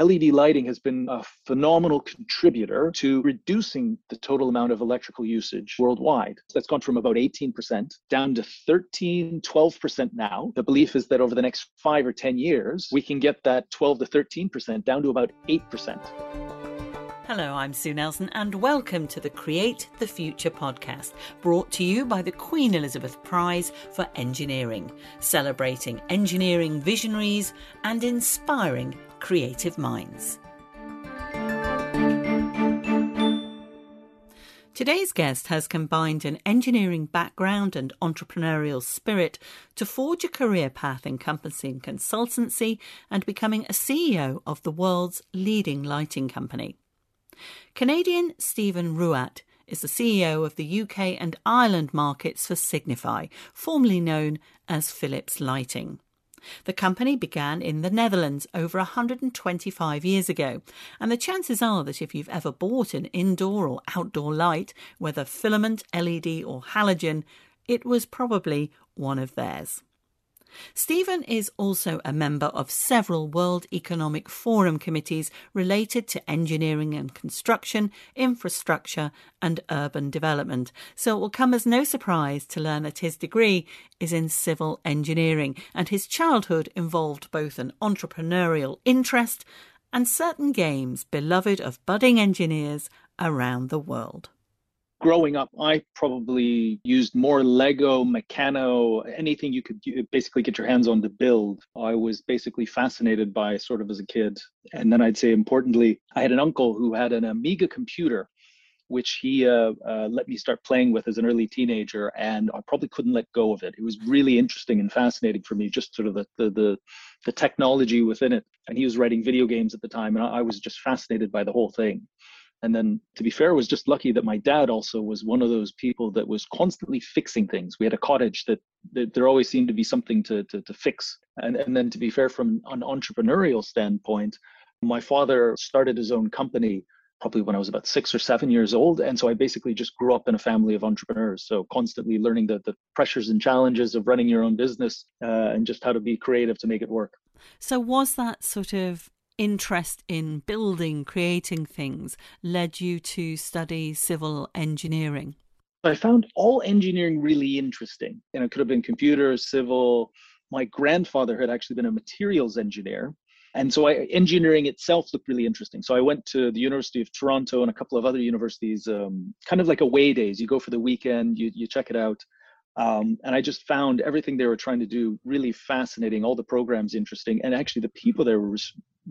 LED lighting has been a phenomenal contributor to reducing the total amount of electrical usage worldwide. That's gone from about 18% down to 13, 12% now. The belief is that over the next five or 10 years, we can get that 12 to 13% down to about 8%. Hello, I'm Sue Nelson, and welcome to the Create the Future podcast, brought to you by the Queen Elizabeth Prize for Engineering, celebrating engineering visionaries and inspiring creative minds. Today's guest has combined an engineering background and entrepreneurial spirit to forge a career path encompassing consultancy and becoming a CEO of the world's leading lighting company. Canadian Stephen Rouatt is the CEO of the UK and Ireland markets for Signify, formerly known as Philips Lighting. The company began in the Netherlands over 125 years ago, and the chances are that if you've ever bought an indoor or outdoor light, whether filament, LED, or halogen, it was probably one of theirs. Stephen is also a member of several World Economic Forum committees related to engineering and construction, infrastructure, and urban development. So it will come as no surprise to learn that his degree is in civil engineering, and his childhood involved both an entrepreneurial interest and certain games beloved of budding engineers around the world growing up, I probably used more Lego, Meccano, anything you could basically get your hands on to build. I was basically fascinated by sort of as a kid. And then I'd say importantly, I had an uncle who had an Amiga computer, which he uh, uh, let me start playing with as an early teenager. And I probably couldn't let go of it. It was really interesting and fascinating for me, just sort of the, the, the, the technology within it. And he was writing video games at the time. And I was just fascinated by the whole thing. And then, to be fair, was just lucky that my dad also was one of those people that was constantly fixing things. We had a cottage that, that there always seemed to be something to, to, to fix. And, and then, to be fair, from an entrepreneurial standpoint, my father started his own company probably when I was about six or seven years old. And so I basically just grew up in a family of entrepreneurs. So constantly learning the, the pressures and challenges of running your own business uh, and just how to be creative to make it work. So was that sort of interest in building, creating things led you to study civil engineering? I found all engineering really interesting. And it could have been computer, civil. My grandfather had actually been a materials engineer. And so I, engineering itself looked really interesting. So I went to the University of Toronto and a couple of other universities, um, kind of like away days. You go for the weekend, you, you check it out. Um, and I just found everything they were trying to do really fascinating, all the programs interesting, and actually the people there were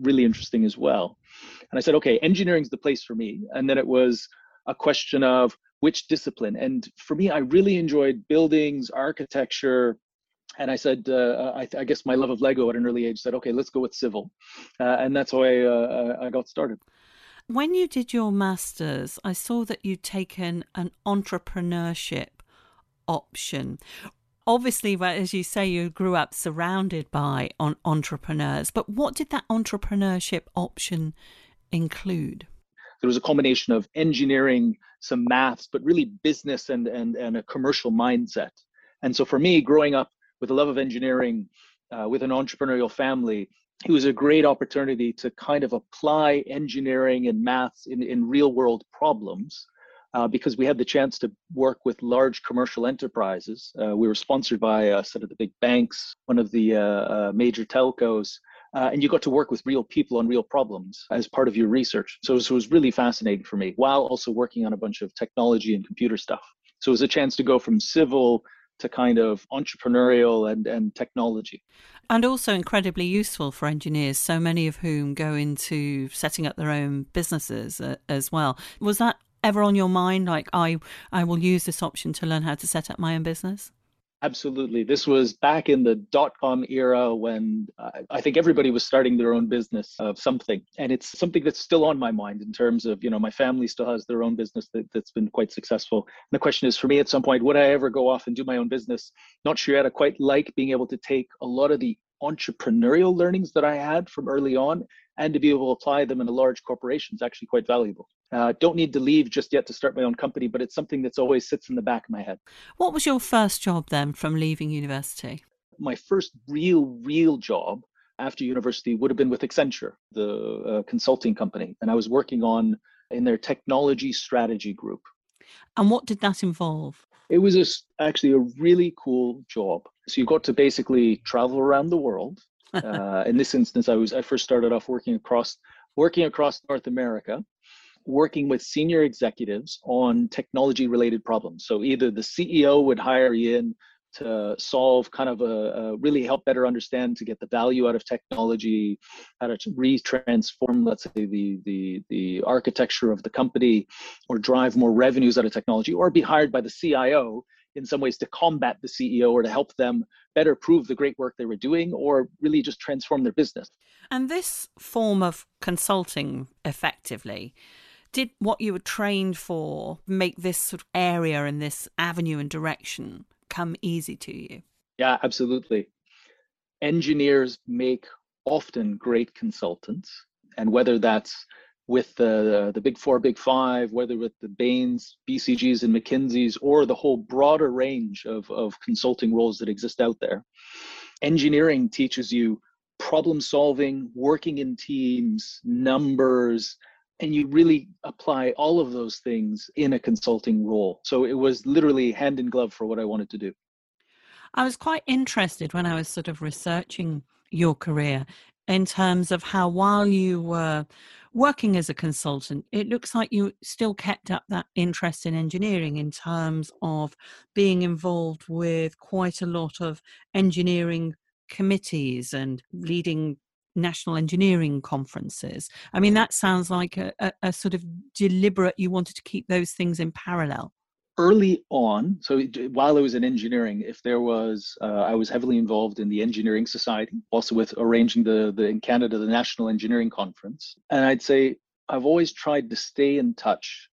really interesting as well. And I said, okay, engineering's the place for me. And then it was a question of which discipline. And for me, I really enjoyed buildings, architecture. And I said, uh, I, I, guess my love of Lego at an early age said, okay, let's go with civil. Uh, and that's how I, uh, I got started. When you did your master's, I saw that you'd taken an entrepreneurship option. Obviously, as you say, you grew up surrounded by on entrepreneurs, but what did that entrepreneurship option include? There was a combination of engineering, some maths, but really business and, and, and a commercial mindset. And so for me, growing up with a love of engineering, uh, with an entrepreneurial family, it was a great opportunity to kind of apply engineering and maths in, in real world problems uh, because we had the chance to work with large commercial enterprises. Uh, we were sponsored by a set of the big banks, one of the uh, uh major telcos, uh, and you got to work with real people on real problems as part of your research. So, so it was really fascinating for me, while also working on a bunch of technology and computer stuff. So it was a chance to go from civil to kind of entrepreneurial and, and technology. And also incredibly useful for engineers, so many of whom go into setting up their own businesses uh, as well. Was that ever on your mind like i i will use this option to learn how to set up my own business? Absolutely. This was back in the dot-com era when uh, i think everybody was starting their own business of something. And it's something that's still on my mind in terms of you know my family still has their own business that, that's been quite successful. And the question is for me at some point would i ever go off and do my own business? Not sure yet. I quite like being able to take a lot of the entrepreneurial learnings that i had from early on and to be able to apply them in a large corporation is actually quite valuable. Uh, don't need to leave just yet to start my own company, but it's something that's always sits in the back of my head. What was your first job then from leaving university? My first real, real job after university would have been with Accenture, the uh, consulting company, and I was working on in their technology strategy group. And what did that involve? It was a, actually a really cool job. So you got to basically travel around the world. uh, in this instance, I was I first started off working across working across North America, working with senior executives on technology related problems. So either the CEO would hire in to solve kind of a, a, really help better understand to get the value out of technology how to retransform let's say the the the architecture of the company or drive more revenues out of technology or be hired by the cio in some ways to combat the ceo or to help them better prove the great work they were doing or really just transform their business and this form of consulting effectively did what you were trained for make this sort of area and this avenue and direction come easy to you? Yeah, absolutely. Engineers make often great consultants, and whether that's with the the big four, big five, whether with the Bains, BCGs, and McKinseys, or the whole broader range of, of consulting roles that exist out there. Engineering teaches you problem solving, working in teams, numbers, and you really apply all of those things in a consulting role. So it was literally hand in glove for what I wanted to do. I was quite interested when I was sort of researching your career in terms of how while you were working as a consultant, it looks like you still kept up that interest in engineering in terms of being involved with quite a lot of engineering committees and leading national engineering conferences. I mean, that sounds like a, a, a sort of deliberate, you wanted to keep those things in parallel. Early on so while i was in engineering if there was uh, i was heavily involved in the engineering society also with arranging the, the in canada the national engineering conference. And i'd say i've always tried to stay in touch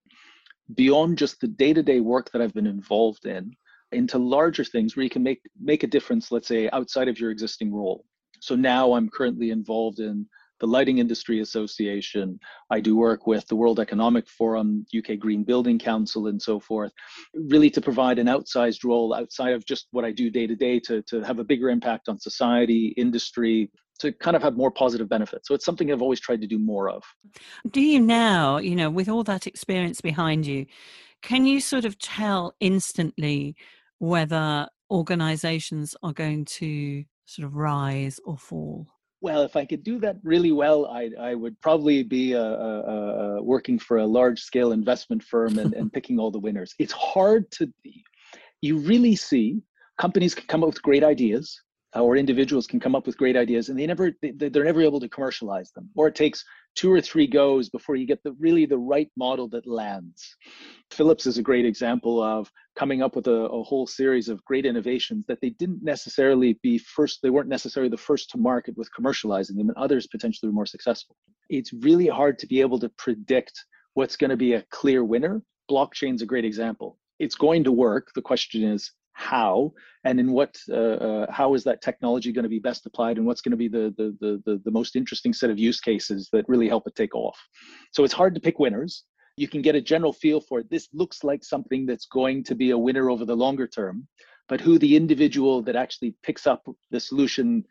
beyond just the day-to-day work that i've been involved in into larger things where you can make make a difference let's say outside of your existing role so now I'm currently involved in the Lighting Industry Association. I do work with the World Economic Forum, UK Green Building Council, and so forth, really to provide an outsized role outside of just what I do day to day to, have a bigger impact on society, industry, to kind of have more positive benefits. So it's something I've always tried to do more of. Do you now, you know, with all that experience behind you, can you sort of tell instantly whether organizations are going to sort of rise or fall? Well, if I could do that really well, I, I would probably be a, a, a working for a large scale investment firm and, and picking all the winners. It's hard to, you really see companies can come up with great ideas Uh, or individuals can come up with great ideas and they never they, they're never able to commercialize them. Or it takes two or three goes before you get the really the right model that lands. Philips is a great example of coming up with a, a, whole series of great innovations that they didn't necessarily be first they weren't necessarily the first to market with commercializing them and others potentially were more successful. It's really hard to be able to predict what's going to be a clear winner. Blockchain's a great example. It's going to work. The question is how and in what uh, uh, how is that technology going to be best applied and what's going to be the, the, the the the most interesting set of use cases that really help it take off so it's hard to pick winners you can get a general feel for it. this looks like something that's going to be a winner over the longer term but who the individual that actually picks up the solution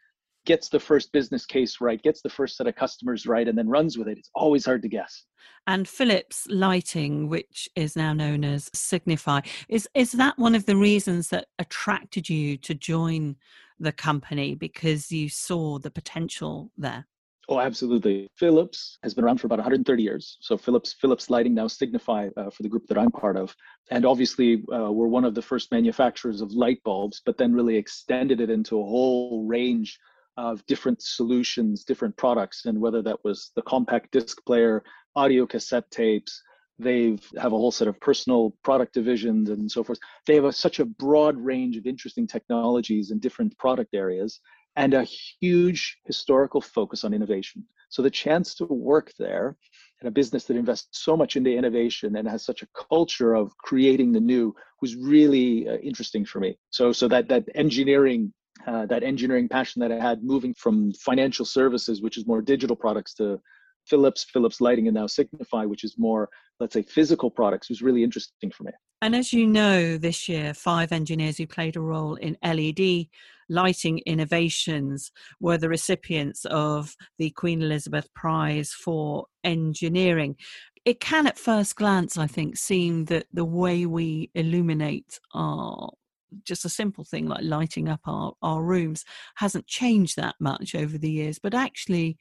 gets the first business case right, gets the first set of customers right, and then runs with it. It's always hard to guess. And Philips Lighting, which is now known as Signify, is is that one of the reasons that attracted you to join the company because you saw the potential there? Oh, absolutely. Philips has been around for about 130 years. So Philips, Philips Lighting now Signify uh, for the group that I'm part of, and obviously uh, we're one of the first manufacturers of light bulbs, but then really extended it into a whole range of different solutions, different products, and whether that was the compact disc player, audio cassette tapes, they have a whole set of personal product divisions and so forth. They have a, such a broad range of interesting technologies in different product areas and a huge historical focus on innovation. So the chance to work there in a business that invests so much into innovation and has such a culture of creating the new was really uh, interesting for me. So so that that engineering uh, that engineering passion that I had moving from financial services, which is more digital products, to Philips, Philips Lighting, and now Signify, which is more, let's say, physical products, was really interesting for me. And as you know, this year, five engineers who played a role in LED lighting innovations were the recipients of the Queen Elizabeth Prize for Engineering. It can, at first glance, I think, seem that the way we illuminate our just a simple thing like lighting up our, our rooms hasn't changed that much over the years, but actually,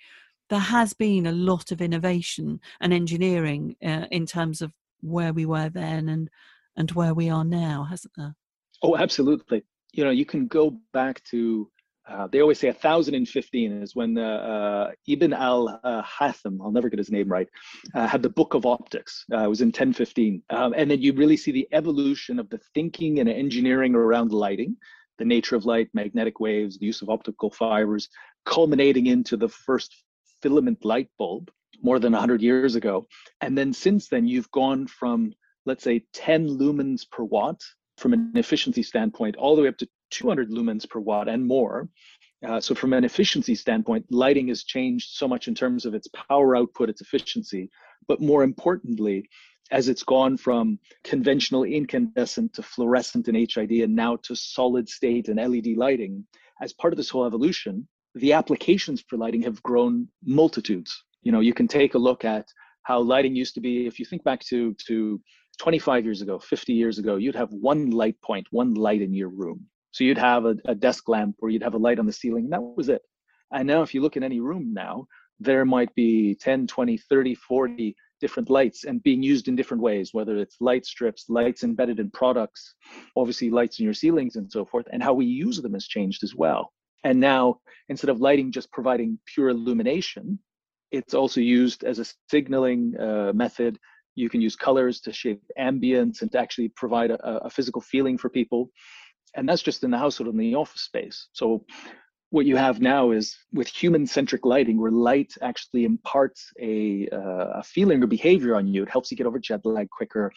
there has been a lot of innovation and engineering uh, in terms of where we were then and and where we are now, hasn't there? Oh, absolutely. You know, you can go back to uh, they always say 1015 is when uh, uh, Ibn al Haytham, I'll never get his name right, uh, had the Book of Optics. Uh, it was in 1015. Um, and then you really see the evolution of the thinking and engineering around lighting, the nature of light, magnetic waves, the use of optical fibers, culminating into the first filament light bulb more than 100 years ago. And then since then, you've gone from, let's say, 10 lumens per watt from an efficiency standpoint, all the way up to 200 lumens per watt and more. Uh, so from an efficiency standpoint, lighting has changed so much in terms of its power output, its efficiency, but more importantly, as it's gone from conventional incandescent to fluorescent and HID and now to solid state and LED lighting, as part of this whole evolution, the applications for lighting have grown multitudes. You know, you can take a look at how lighting used to be. If you think back to to 25 years ago, 50 years ago, you'd have one light point, one light in your room. So you'd have a, a desk lamp or you'd have a light on the ceiling, and that was it. And now, if you look in any room now, there might be 10, 20, 30, 40 different lights and being used in different ways, whether it's light strips, lights embedded in products, obviously lights in your ceilings and so forth, and how we use them has changed as well. And now, instead of lighting just providing pure illumination, it's also used as a signaling uh, method you can use colors to shape ambience and to actually provide a, a physical feeling for people. And that's just in the household and the office space. So what you have now is with human-centric lighting, where light actually imparts a, uh, a feeling or behavior on you. It helps you get over jet lag quicker.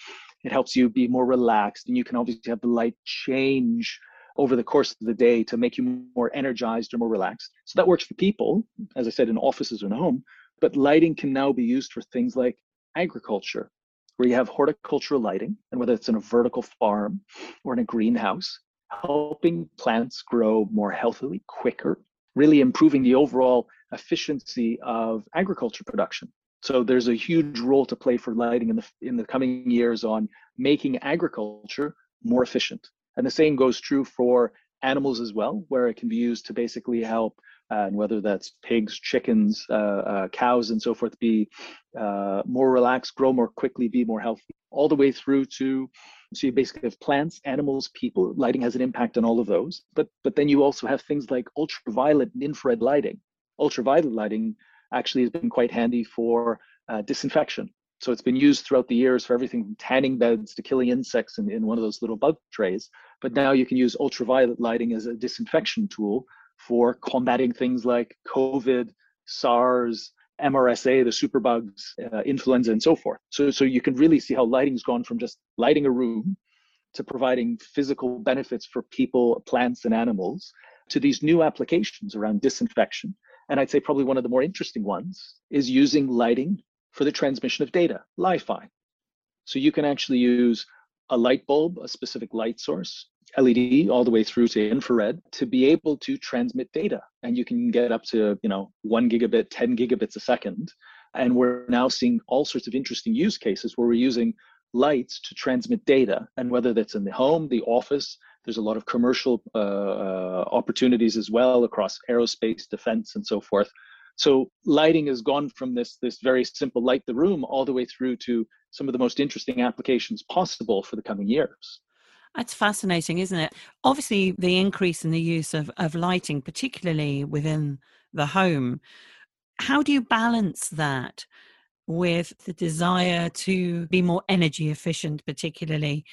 It helps you be more relaxed, and you can obviously have the light change over the course of the day to make you more energized or more relaxed. So that works for people, as I said, in offices or in home. But lighting can now be used for things like agriculture, where you have horticultural lighting, and whether it's in a vertical farm or in a greenhouse, helping plants grow more healthily, quicker, really improving the overall efficiency of agriculture production. So there's a huge role to play for lighting in the in the coming years on making agriculture more efficient. And the same goes true for animals as well, where it can be used to basically help and whether that's pigs, chickens, uh, uh, cows, and so forth, be uh, more relaxed, grow more quickly, be more healthy, all the way through to so you basically have plants, animals, people. Lighting has an impact on all of those, but but then you also have things like ultraviolet and infrared lighting. Ultraviolet lighting actually has been quite handy for uh, disinfection. So it's been used throughout the years for everything from tanning beds to killing insects in, in one of those little bug trays. But now you can use ultraviolet lighting as a disinfection tool for combating things like COVID, SARS, MRSA, the superbugs, uh, influenza, and so forth. So, so you can really see how lighting's gone from just lighting a room to providing physical benefits for people, plants, and animals to these new applications around disinfection. And I'd say probably one of the more interesting ones is using lighting for the transmission of data, Li-Fi. So you can actually use a light bulb, a specific light source, LED all the way through to infrared to be able to transmit data. And you can get up to, you know, one gigabit, 10 gigabits a second. And we're now seeing all sorts of interesting use cases where we're using lights to transmit data. And whether that's in the home, the office, there's a lot of commercial uh, uh, opportunities as well across aerospace, defense, and so forth. So lighting has gone from this this very simple light the room all the way through to some of the most interesting applications possible for the coming years. That's fascinating, isn't it? Obviously, the increase in the use of, of lighting, particularly within the home, how do you balance that with the desire to be more energy efficient, particularly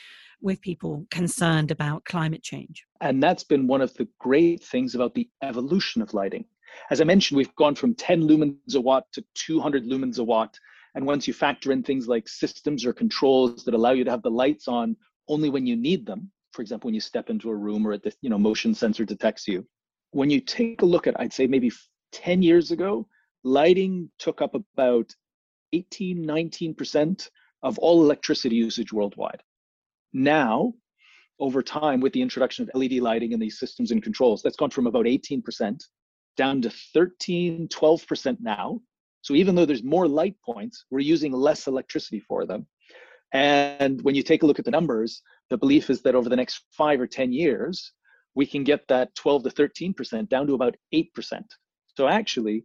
with people concerned about climate change? And that's been one of the great things about the evolution of lighting. As I mentioned, we've gone from 10 lumens a watt to 200 lumens a watt. And once you factor in things like systems or controls that allow you to have the lights on only when you need them. For example, when you step into a room or at the you know motion sensor detects you. When you take a look at, I'd say maybe 10 years ago, lighting took up about 18, 19% of all electricity usage worldwide. Now, over time with the introduction of LED lighting and these systems and controls. That's gone from about 18% down to 13, 12% now. So even though there's more light points, we're using less electricity for them. And when you take a look at the numbers, the belief is that over the next five or 10 years, we can get that 12 to 13% down to about 8%. So actually,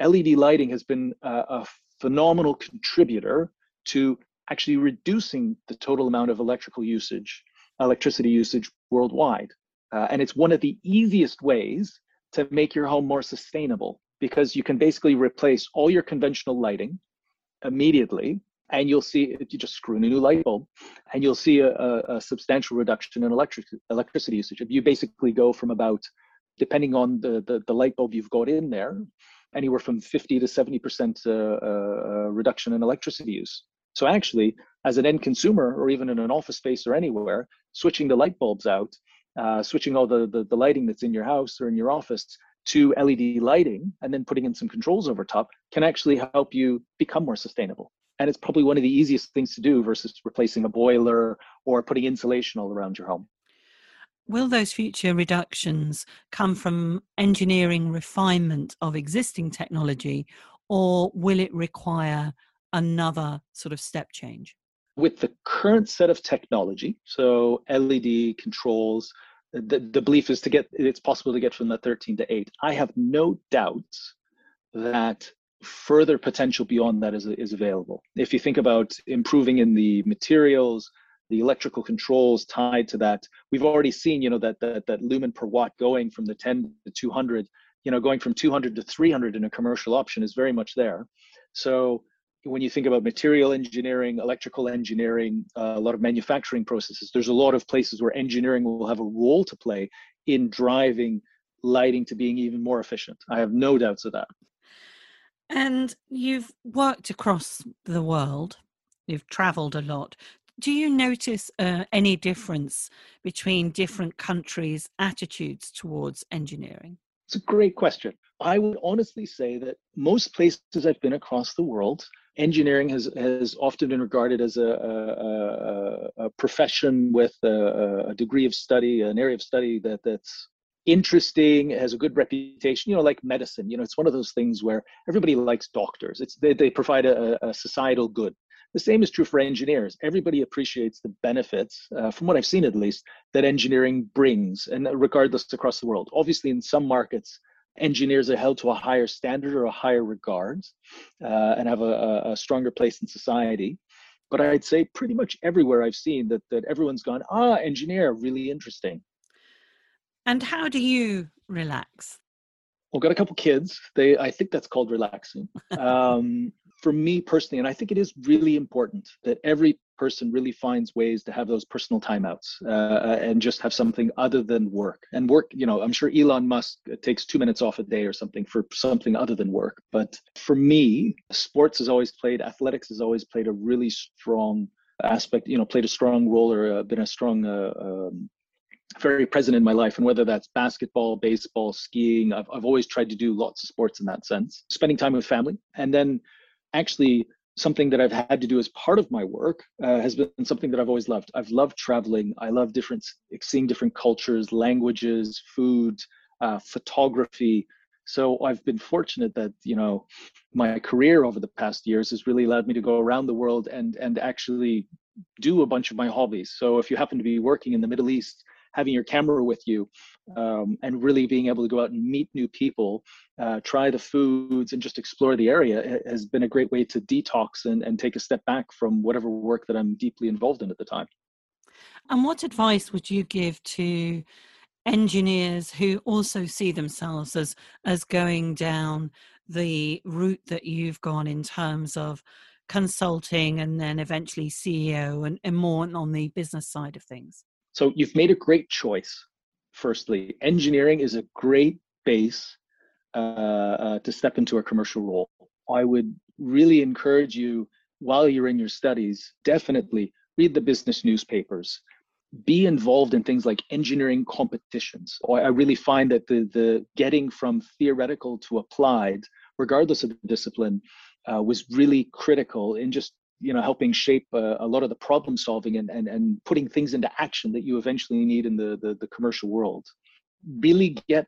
LED lighting has been a, a phenomenal contributor to actually reducing the total amount of electrical usage, electricity usage worldwide. Uh, and it's one of the easiest ways to make your home more sustainable because you can basically replace all your conventional lighting immediately and you'll see if you just screw in a new light bulb and you'll see a, a, a substantial reduction in electric electricity usage if you basically go from about depending on the, the, the light bulb you've got in there anywhere from 50 to 70 percent uh, uh, reduction in electricity use so actually, as an end consumer or even in an office space or anywhere, switching the light bulbs out, uh, switching all the, the, the lighting that's in your house or in your office to LED lighting and then putting in some controls over top can actually help you become more sustainable. And it's probably one of the easiest things to do versus replacing a boiler or putting insulation all around your home. Will those future reductions come from engineering refinement of existing technology, or will it require another sort of step change? With the current set of technology, so LED controls, the, the belief is to get it's possible to get from the 13 to 8. I have no doubts that further potential beyond that is, is available. If you think about improving in the materials, the electrical controls tied to that, we've already seen, you know, that that that lumen per watt going from the 10 to 200, you know, going from 200 to 300 in a commercial option is very much there. So when you think about material engineering, electrical engineering, uh, a lot of manufacturing processes, there's a lot of places where engineering will have a role to play in driving lighting to being even more efficient. I have no doubts of that. And you've worked across the world, you've traveled a lot. Do you notice uh, any difference between different countries' attitudes towards engineering? It's a great question. I would honestly say that most places I've been across the world, engineering has, has often been regarded as a, a, a profession with a, a, degree of study, an area of study that, that's interesting, has a good reputation, you know, like medicine. You know, it's one of those things where everybody likes doctors. It's they, they provide a, a societal good. The same is true for engineers. Everybody appreciates the benefits, uh, from what I've seen at least, that engineering brings, and regardless across the world. Obviously, in some markets, engineers are held to a higher standard or a higher regard uh, and have a, a, stronger place in society. But I'd say pretty much everywhere I've seen that, that everyone's gone, ah, engineer, really interesting. And how do you relax? Well, got a couple kids. They, I think that's called relaxing. Um, for me personally, and I think it is really important that every person really finds ways to have those personal timeouts uh, and just have something other than work. And work, you know, I'm sure Elon Musk takes two minutes off a day or something for something other than work. But for me, sports has always played, athletics has always played a really strong aspect, you know, played a strong role or uh, been a strong uh, um, very present in my life and whether that's basketball baseball skiing I've, I've always tried to do lots of sports in that sense spending time with family and then actually something that I've had to do as part of my work uh, has been something that I've always loved. I've loved traveling. I love different, seeing different cultures, languages, food, uh, photography. So I've been fortunate that you know my career over the past years has really allowed me to go around the world and and actually do a bunch of my hobbies. So if you happen to be working in the Middle East having your camera with you um, and really being able to go out and meet new people, uh, try the foods, and just explore the area has been a great way to detox and, and take a step back from whatever work that I'm deeply involved in at the time. And what advice would you give to engineers who also see themselves as as going down the route that you've gone in terms of consulting and then eventually CEO and, and more on the business side of things? So you've made a great choice. Firstly, engineering is a great base uh, uh, to step into a commercial role. I would really encourage you while you're in your studies, definitely read the business newspapers. Be involved in things like engineering competitions. I really find that the the getting from theoretical to applied, regardless of the discipline, uh, was really critical in just you know helping shape uh, a lot of the problem solving and, and and putting things into action that you eventually need in the, the the commercial world. Really get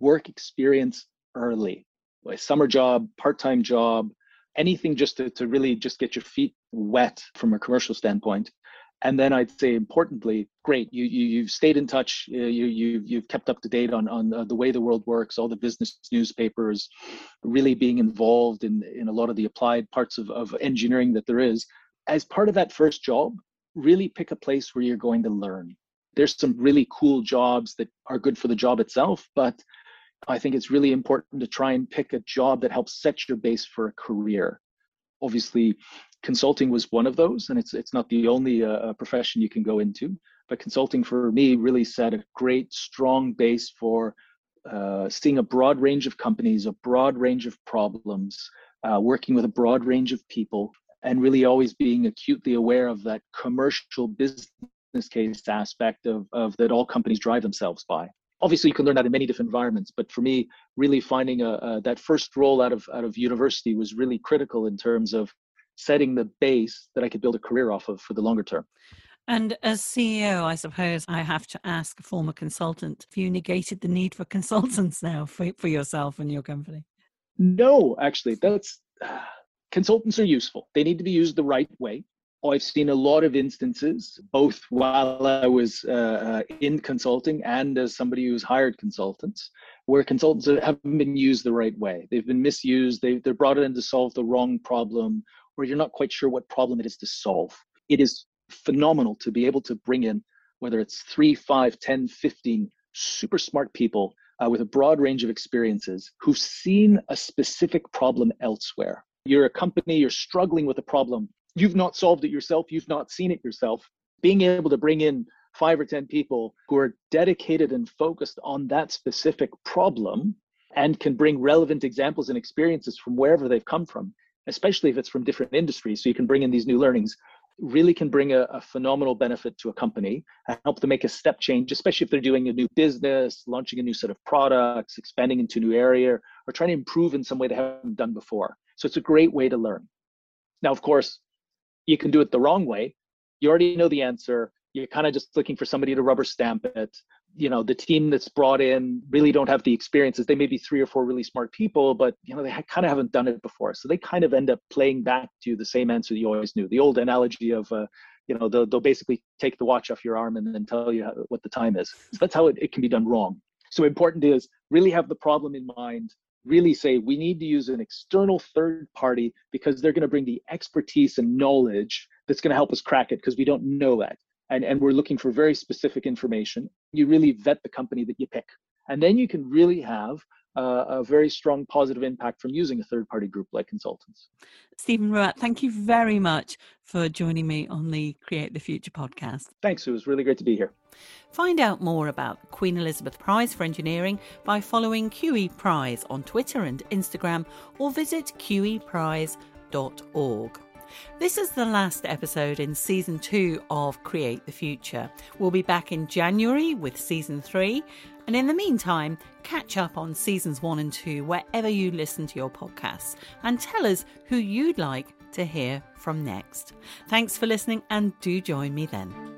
work experience early a summer job part-time job anything just to, to really just get your feet wet from a commercial standpoint and then I'd say importantly, great, you, you you've stayed in touch, uh, you you you've kept up to date on on uh, the way the world works, all the business newspapers, really being involved in in a lot of the applied parts of of engineering that there is. As part of that first job, really pick a place where you're going to learn. There's some really cool jobs that are good for the job itself, but I think it's really important to try and pick a job that helps set your base for a career. Obviously, consulting was one of those, and it's it's not the only uh, uh, profession you can go into. But consulting for me really set a great, strong base for uh, seeing a broad range of companies, a broad range of problems, uh, working with a broad range of people, and really always being acutely aware of that commercial business case aspect of, of that all companies drive themselves by. Obviously, you can learn that in many different environments, but for me, really finding a, a, that first role out of out of university was really critical in terms of setting the base that I could build a career off of for the longer term. And as CEO, I suppose I have to ask a former consultant if you negated the need for consultants now for, for yourself and your company. No, actually, that's uh, consultants are useful. They need to be used the right way. I've seen a lot of instances, both while I was uh, uh in consulting and as somebody who's hired consultants, where consultants haven't been used the right way. They've been misused. They, they're brought in to solve the wrong problem where you're not quite sure what problem it is to solve. It is phenomenal to be able to bring in, whether it's three, five, 10, 15 super smart people uh, with a broad range of experiences who've seen a specific problem elsewhere. You're a company, you're struggling with a problem. You've not solved it yourself, you've not seen it yourself. Being able to bring in five or 10 people who are dedicated and focused on that specific problem and can bring relevant examples and experiences from wherever they've come from especially if it's from different industries, so you can bring in these new learnings, really can bring a, a, phenomenal benefit to a company and help them make a step change, especially if they're doing a new business, launching a new set of products, expanding into a new area, or trying to improve in some way they haven't done before. So it's a great way to learn. Now, of course, you can do it the wrong way. You already know the answer. You're kind of just looking for somebody to rubber stamp it you know the team that's brought in really don't have the experiences. They may be three or four really smart people but you know they kind of haven't done it before. So they kind of end up playing back to you the same answer you always knew. The old analogy of uh, you know they'll, they'll basically take the watch off your arm and then tell you how, what the time is. So that's how it, it can be done wrong. So important is really have the problem in mind really say we need to use an external third party because they're going to bring the expertise and knowledge that's going to help us crack it because we don't know that and, and we're looking for very specific information, you really vet the company that you pick. And then you can really have uh, a very strong positive impact from using a third party group like consultants. Stephen Rouatt, thank you very much for joining me on the Create the Future podcast. Thanks, it was really great to be here. Find out more about the Queen Elizabeth Prize for Engineering by following QE Prize on Twitter and Instagram or visit qeprize.org. This is the last episode in season two of Create the Future. We'll be back in January with season three. And in the meantime, catch up on seasons one and two wherever you listen to your podcasts and tell us who you'd like to hear from next. Thanks for listening and do join me then.